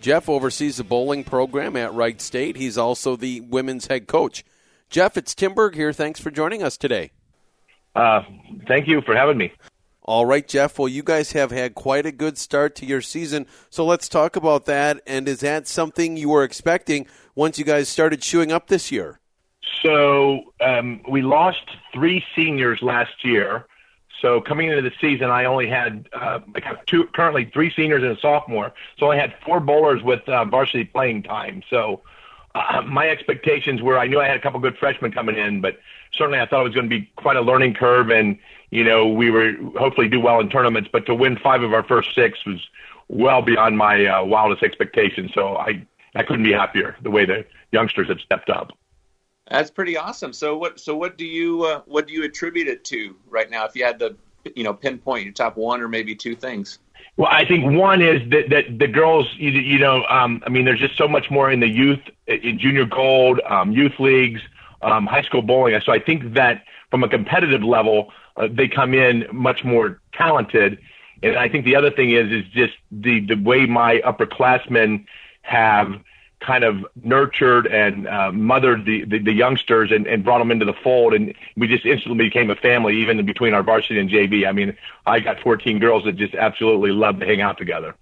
Jeff oversees the bowling program at Wright State. He's also the women's head coach. Jeff, it's Tim Berg here. Thanks for joining us today. Uh, thank you for having me. All right, Jeff. Well, you guys have had quite a good start to your season. So let's talk about that. And is that something you were expecting once you guys started showing up this year? So um, we lost three seniors last year. So coming into the season, I only had uh, I have two currently three seniors and a sophomore. So I had four bowlers with uh, varsity playing time. So uh, my expectations were I knew I had a couple good freshmen coming in, but certainly I thought it was going to be quite a learning curve, and you know we were hopefully do well in tournaments. But to win five of our first six was well beyond my uh, wildest expectations. So I I couldn't be happier the way the youngsters have stepped up. That's pretty awesome. So what so what do you uh, what do you attribute it to right now? If you had to you know pinpoint your top one or maybe two things. Well, I think one is that, that the girls, you, you know, um, I mean, there's just so much more in the youth, in junior gold, um, youth leagues, um, high school bowling. So I think that from a competitive level, uh, they come in much more talented. And I think the other thing is, is just the, the way my upperclassmen have kind of nurtured and uh, mothered the, the, the youngsters and, and brought them into the fold. And we just instantly became a family, even between our varsity and JV. I mean, I got 14 girls that just absolutely love to hang out together.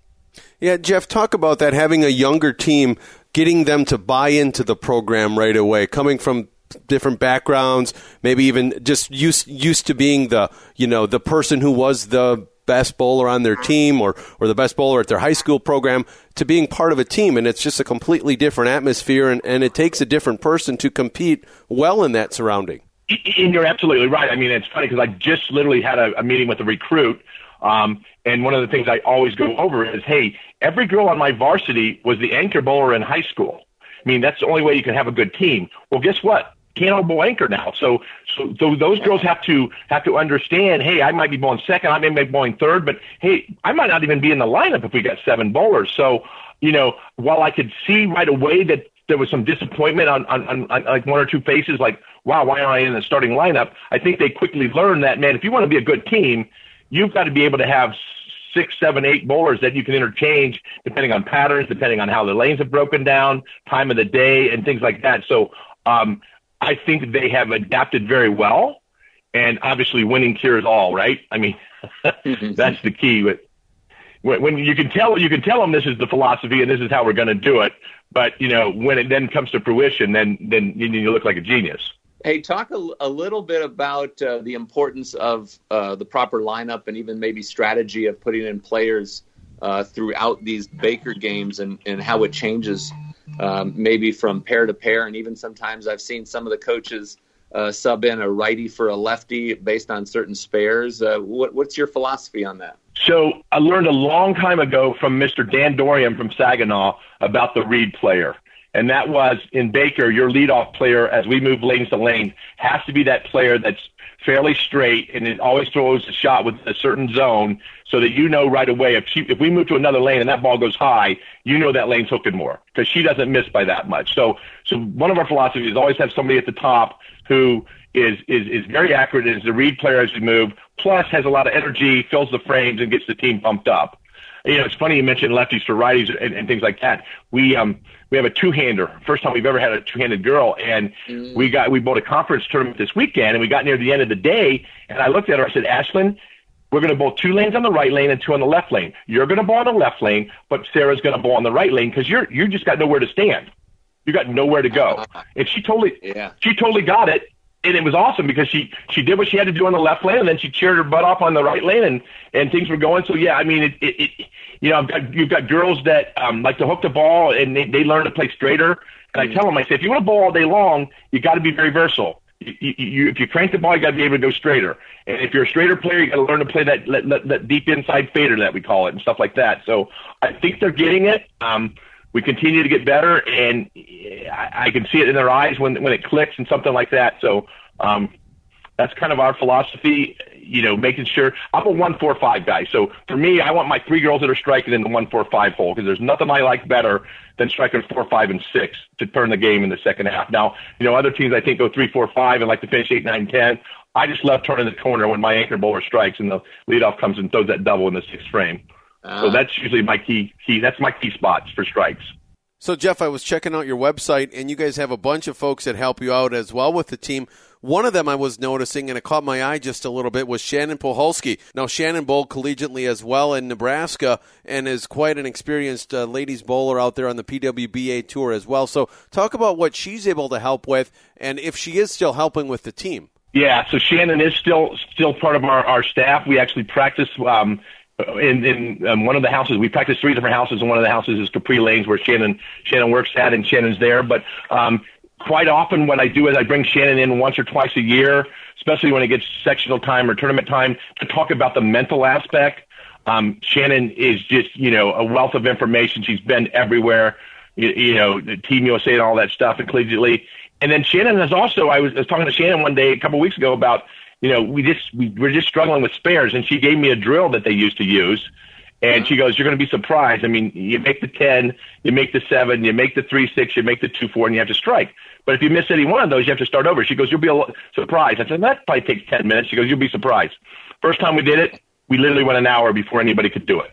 Yeah, Jeff, talk about that, having a younger team, getting them to buy into the program right away, coming from different backgrounds, maybe even just used used to being the you know the person who was the best bowler on their team or, or the best bowler at their high school program to being part of a team. And it's just a completely different atmosphere, and, and it takes a different person to compete well in that surrounding. And you're absolutely right. I mean, it's funny because I just literally had a, a meeting with a recruit. Um, and one of the things I always go over is, hey, every girl on my varsity was the anchor bowler in high school. I mean, that's the only way you can have a good team. Well, guess what? Bowl anchor now. So, so, so those girls have to have to understand. Hey, I might be bowling second. I may be bowling third, but hey, I might not even be in the lineup if we got seven bowlers. So, you know, while I could see right away that there was some disappointment on, on, on, on like one or two faces, like, wow, why am I in the starting lineup? I think they quickly learned that, man, if you want to be a good team, you've got to be able to have six, seven, eight bowlers that you can interchange depending on patterns, depending on how the lanes have broken down, time of the day, and things like that. So um, I think they have adapted very well, and obviously winning cures all, right? I mean, that's the key. But when, when you can tell you can tell them this is the philosophy and this is how we're going to do it, but you know when it then comes to fruition, then then you look like a genius. Hey, talk a, a little bit about uh, the importance of uh, the proper lineup and even maybe strategy of putting in players uh, throughout these Baker games and, and how it changes um, maybe from pair to pair. And even sometimes I've seen some of the coaches uh, sub in a righty for a lefty based on certain spares. Uh, what, what's your philosophy on that? So I learned a long time ago from Mr. Dan Dorian from Saginaw about the read player. And that was in Baker, your leadoff player, as we move lanes to lanes, has to be that player that's fairly straight and it always throws a shot with a certain zone so that you know right away if she if we move to another lane and that ball goes high, you know that lane's hooked more because she doesn't miss by that much. So so one of our philosophies is always have somebody at the top who is is is very accurate is the read player as we move, plus has a lot of energy, fills the frames and gets the team pumped up. You know, it's funny you mentioned lefties to righties and, and things like that. We um we have a two-hander. First time we've ever had a two-handed girl, and mm. we got we bought a conference tournament this weekend, and we got near the end of the day, and I looked at her. I said, Ashlyn, we're going to bowl two lanes on the right lane and two on the left lane. You're going to bowl on the left lane, but Sarah's going to bowl on the right lane because you're you just got nowhere to stand. You got nowhere to go. And she totally yeah. she totally got it. And it was awesome because she she did what she had to do on the left lane, and then she cheered her butt off on the right lane, and and things were going. So yeah, I mean, it, it, it you know, I've got, you've got girls that um, like to hook the ball, and they they learn to play straighter. And I mm. tell them, I say, if you want to bowl all day long, you got to be very versatile. You, you, if you crank the ball, you got to be able to go straighter. And if you're a straighter player, you got to learn to play that, that, that deep inside fader that we call it and stuff like that. So I think they're getting it. Um, we continue to get better, and I, I can see it in their eyes when when it clicks and something like that. So um, that's kind of our philosophy. You know, making sure I'm a one four five guy. So for me, I want my three girls that are striking in the one four five hole because there's nothing I like better than striking four, five, and six to turn the game in the second half. Now, you know, other teams I think go three, four, five and like to finish eight, nine, ten. I just love turning the corner when my anchor bowler strikes and the leadoff comes and throws that double in the sixth frame. Uh, so that's usually my key key. That's my key spots for strikes. So Jeff, I was checking out your website, and you guys have a bunch of folks that help you out as well with the team. One of them I was noticing, and it caught my eye just a little bit, was Shannon Pluhowsky. Now, Shannon bowled collegiately as well in Nebraska and is quite an experienced uh, ladies bowler out there on the PWBA tour as well. So, talk about what she's able to help with, and if she is still helping with the team. Yeah, so Shannon is still still part of our, our staff. We actually practice um, in in um, one of the houses. We practice three different houses, and one of the houses is Capri Lanes, where Shannon Shannon works at, and Shannon's there. But um, quite often, what I do is I bring Shannon in once or twice a year, especially when it gets sectional time or tournament time, to talk about the mental aspect. Um, Shannon is just you know a wealth of information. She's been everywhere, you, you know, the Team USA and all that stuff, and collegiately. And then Shannon has also. I was, I was talking to Shannon one day a couple of weeks ago about you know, we just we, we're just struggling with spares, and she gave me a drill that they used to use. And she goes, "You're going to be surprised. I mean, you make the ten, you make the seven, you make the three six, you make the two four, and you have to strike. But if you miss any one of those, you have to start over." She goes, "You'll be a surprised." I said, "That probably takes ten minutes." She goes, "You'll be surprised." First time we did it, we literally went an hour before anybody could do it.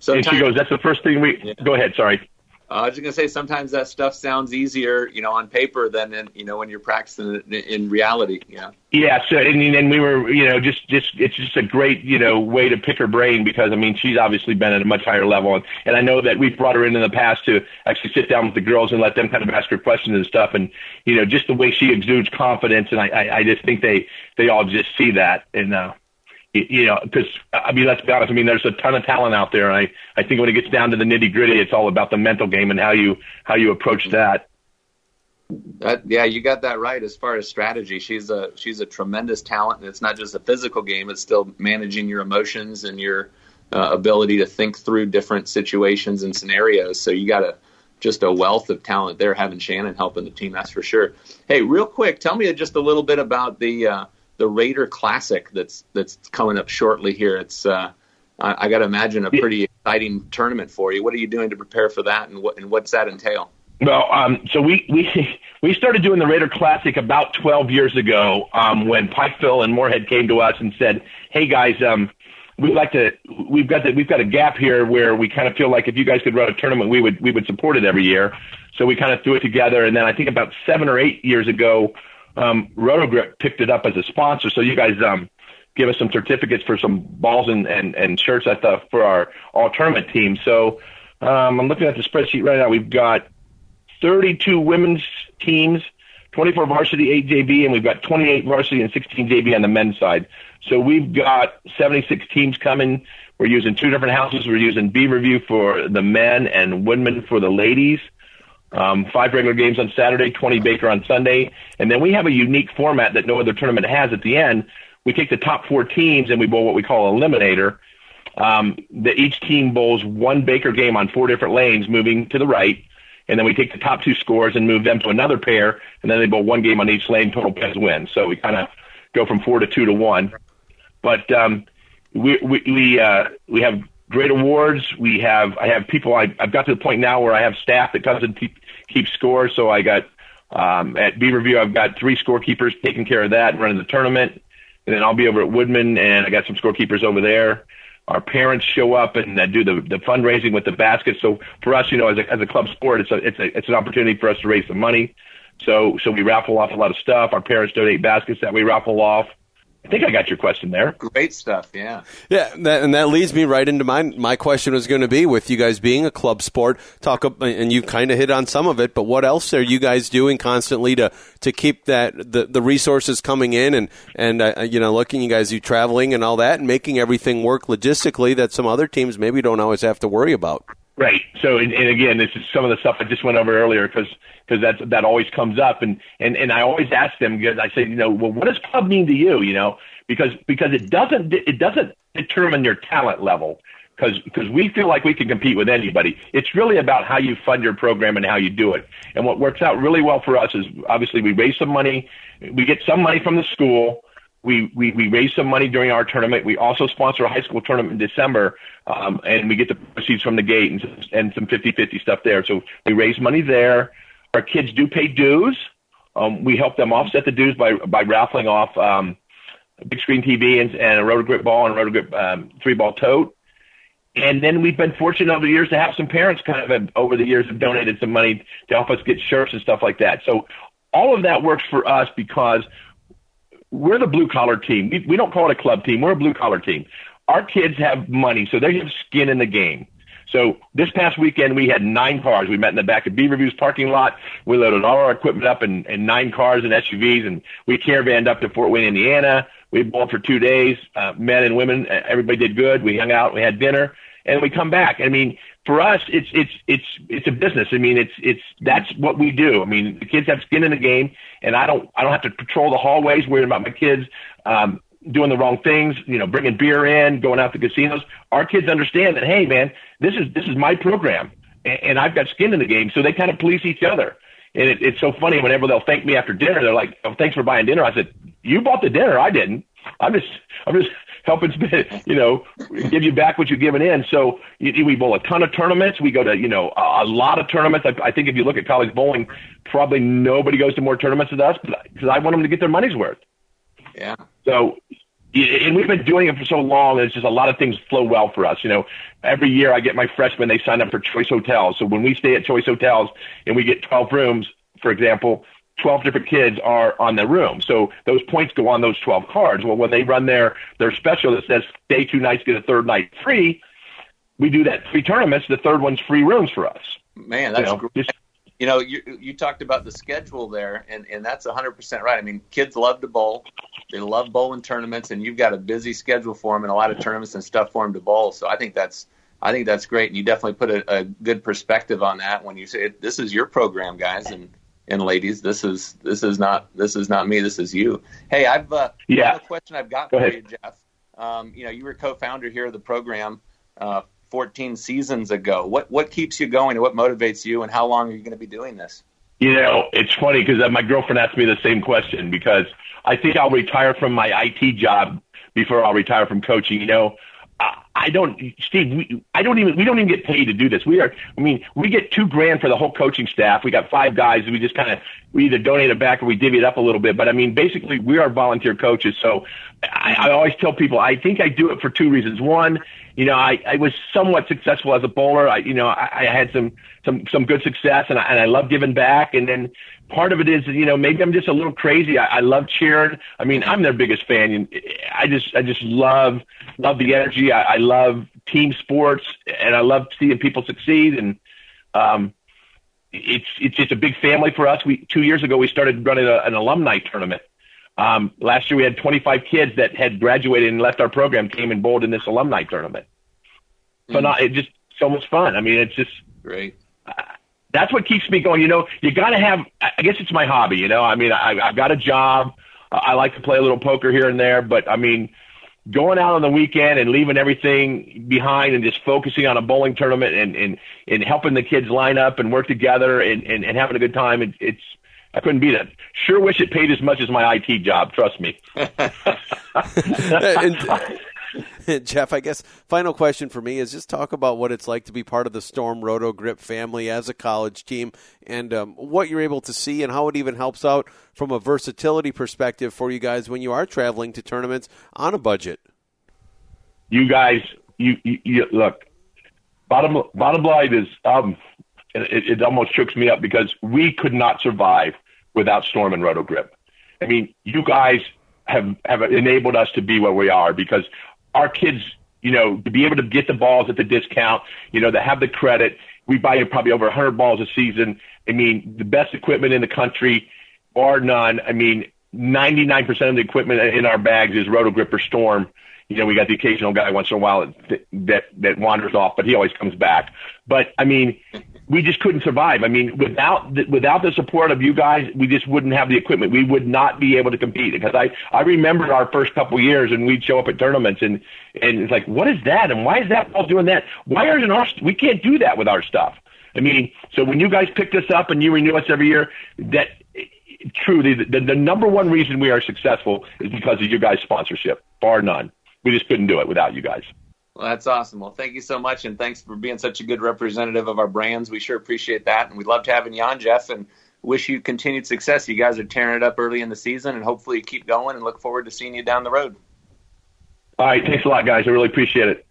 so and she goes, "That's the first thing we." Yeah. Go ahead. Sorry. Uh, I was just gonna say sometimes that stuff sounds easier, you know, on paper than in, you know when you're practicing it in reality. Yeah. Yeah. So and, and we were, you know, just just it's just a great, you know, way to pick her brain because I mean she's obviously been at a much higher level, and, and I know that we've brought her in in the past to actually sit down with the girls and let them kind of ask her questions and stuff, and you know, just the way she exudes confidence, and I I, I just think they they all just see that, and uh, you know, because I mean, let's be honest. I mean, there's a ton of talent out there, and I I think when it gets down to the nitty gritty, it's all about the mental game and how you how you approach that. That, yeah, you got that right. As far as strategy, she's a she's a tremendous talent, and it's not just a physical game; it's still managing your emotions and your uh, ability to think through different situations and scenarios. So you got a just a wealth of talent there. Having Shannon helping the team, that's for sure. Hey, real quick, tell me just a little bit about the. Uh, the Raider Classic that's that's coming up shortly here. It's uh, I, I got to imagine a pretty exciting tournament for you. What are you doing to prepare for that, and what and what's that entail? Well, um, so we we we started doing the Raider Classic about 12 years ago um, when Pikeville and Morehead came to us and said, "Hey guys, um, we'd like to. We've got the, we've got a gap here where we kind of feel like if you guys could run a tournament, we would we would support it every year." So we kind of threw it together, and then I think about seven or eight years ago, um, Roto Grip picked it up as a sponsor. So you guys um, give us some certificates for some balls and, and, and shirts at the, for our all tournament team. So um, I'm looking at the spreadsheet right now. We've got 32 women's teams, 24 varsity, 8 JV, and we've got 28 varsity and 16 JV on the men's side. So we've got 76 teams coming. We're using two different houses. We're using Beaver-Vu for the men and Woodman for the ladies. Um, five regular games on Saturday, 20 Baker on Sunday. And then we have a unique format that no other tournament has at the end. We take the top four teams and we bowl what we call eliminator. Um, that each team bowls one Baker game on four different lanes moving to the right. And then we take the top two scores and move them to another pair. And then they bowl one game on each lane, total pairs win. So we kind of go from four to two to one. But um, we, we, we, uh, we have great awards. We have I have people. I, I've got to the point now where I have staff that comes and keep, keeps score. So I got um, at Beaver-Vu, I've got three scorekeepers taking care of that and running the tournament. And then I'll be over at Woodman, and I got some scorekeepers over there. Our parents show up and uh, do the the fundraising with the baskets. So for us, you know, as a as a club sport, it's a it's a it's an opportunity for us to raise some money. So so we raffle off a lot of stuff. Our parents donate baskets that we raffle off. I think I got your question there. Great stuff. Yeah. Yeah, that, and that leads me right into my my question was going to be with you guys being a club sport. Talk and you kind of hit on some of it, but what else are you guys doing constantly to to keep that the, the resources coming in and and uh, you know looking you guys you traveling and all that and making everything work logistically that some other teams maybe don't always have to worry about. Right. So, and, and again, this is some of the stuff I just went over earlier because because that that always comes up, and and and I always ask them because I say, you know, well, what does club mean to you? You know, because because it doesn't it doesn't determine your talent level. because because we feel like we can compete with anybody. It's really about how you fund your program and how you do it. And what works out really well for us is obviously we raise some money, we get some money from the school. We, we, we raise some money during our tournament. We also sponsor a high school tournament in December, um, and we get the proceeds from the gate and, and some 50-50 stuff there. So we raise money there. Our kids do pay dues. Um, we help them offset the dues by by raffling off um, big screen TV and, and a Roto Grip ball and a Roto Grip um, three ball tote. And then we've been fortunate over the years to have some parents kind of have, over the years have donated some money to help us get shirts and stuff like that. So all of that works for us because we're the blue collar team. We, we don't call it a club team. We're a blue collar team. Our kids have money, so they have skin in the game. So this past weekend we had nine cars. We met in the back of Beaver-Vu's parking lot. We loaded all our equipment up in, in nine cars and SUVs, and we caravaned up to Fort Wayne, Indiana. We bowled for two days. Uh, men and women, everybody did good. We hung out. We had dinner and we come back. I mean, for us, it's it's it's it's a business. I mean, it's it's that's what we do. I mean, the kids have skin in the game, and I don't I don't have to patrol the hallways worrying about my kids um, doing the wrong things. You know, bringing beer in, going out to casinos. Our kids understand that. Hey, man, this is this is my program, and, and I've got skin in the game. So they kind of police each other. And it, it's so funny whenever they'll thank me after dinner, they're like, "Oh, thanks for buying dinner." I said, "You bought the dinner. I didn't. I'm just I'm just helping you know, give you back what you're giving in. So you, we bowl a ton of tournaments. We go to, you know, a, a lot of tournaments. I, I think if you look at college bowling, probably nobody goes to more tournaments than us because I want them to get their money's worth. Yeah. So, and we've been doing it for so long. That it's just a lot of things flow well for us. You know, every year I get my freshmen, they sign up for Choice Hotels. So when we stay at Choice Hotels and we get 12 rooms, for example, 12 different kids are on the room. So those points go on those 12 cards. Well, when they run their, their special that says stay two nights, get a third night free, we do that three tournaments. The third one's free rooms for us. Man, that's you know, great. you know, you, you talked about the schedule there, and, and that's 100% right. I mean, kids love to bowl. They love bowling tournaments, and you've got a busy schedule for them and a lot of tournaments and stuff for them to bowl. So I think that's I think that's great, and you definitely put a, a good perspective on that when you say this is your program, guys, and and ladies, this is this is not this is not me. This is you. Hey, I've uh, yeah. a question I've got Go for ahead. you, Jeff. Um, you know, you were co-founder here of the program uh, 14 seasons ago. What what keeps you going, and what motivates you, and how long are you going to be doing this? You know, it's funny because uh, my girlfriend asked me the same question because I think I'll retire from my IT job before I'll retire from coaching. You know, I don't, Steve. We, I don't even. We don't even get paid to do this. We are. I mean, we get two grand for the whole coaching staff. We got five guys. We just kind of we either donate it back or we divvy it up a little bit. But I mean, basically, we are volunteer coaches. So I, I always tell people I think I do it for two reasons. One, you know, I, I was somewhat successful as a bowler. I, you know, I, I had some some some good success, and I, and I love giving back. And then part of it is, you know, maybe I'm just a little crazy. I, I love cheering. I mean, I'm their biggest fan. I just I just love love the energy. I, I love team sports, and I love seeing people succeed. And um, it's it's just a big family for us. We two years ago we started running a, an alumni tournament um, last year we had 25 kids that had graduated and left our program came and bowled in this alumni tournament. So mm. not it just so much fun. I mean, it's just great. Uh, that's what keeps me going. You know, you got to have. I guess it's my hobby. You know, I mean, I, I've got a job. I like to play a little poker here and there, but I mean, going out on the weekend and leaving everything behind and just focusing on a bowling tournament and and, and helping the kids line up and work together and, and, and having a good time. It, it's I couldn't beat it. Sure wish it paid as much as my IT job. Trust me. and, Jeff, I guess final question for me is just talk about what it's like to be part of the Storm Roto Grip family as a college team, and um, what you're able to see, and how it even helps out from a versatility perspective for you guys when you are traveling to tournaments on a budget. You guys, you, you, you look. Bottom bottom line is, um, it, it almost chokes me up because we could not survive without Storm and Roto Grip. I mean, you guys have have enabled us to be where we are because our kids, you know, to be able to get the balls at the discount, you know, to have the credit. We buy probably over 100 balls a season. I mean, the best equipment in the country, bar none. I mean, 99% of the equipment in our bags is Roto Grip or Storm. You know, we got the occasional guy once in a while that that, that wanders off, but he always comes back. But I mean, we just couldn't survive. I mean, without the, without the support of you guys, we just wouldn't have the equipment. We would not be able to compete. Because I I remember our first couple years, and we'd show up at tournaments, and and it's like, what is that? And why is that ball doing that? Why isn't our we can't do that with our stuff? I mean, so when you guys picked us up and you renew us every year, that truly the, the, the number one reason we are successful is because of you guys' sponsorship, bar none. We just couldn't do it without you guys. Well, that's awesome. Well, thank you so much, and thanks for being such a good representative of our brands. We sure appreciate that, and we loved having you on, Jeff, and wish you continued success. You guys are tearing it up early in the season, and hopefully you keep going, and look forward to seeing you down the road. All right, thanks a lot, guys. I really appreciate it.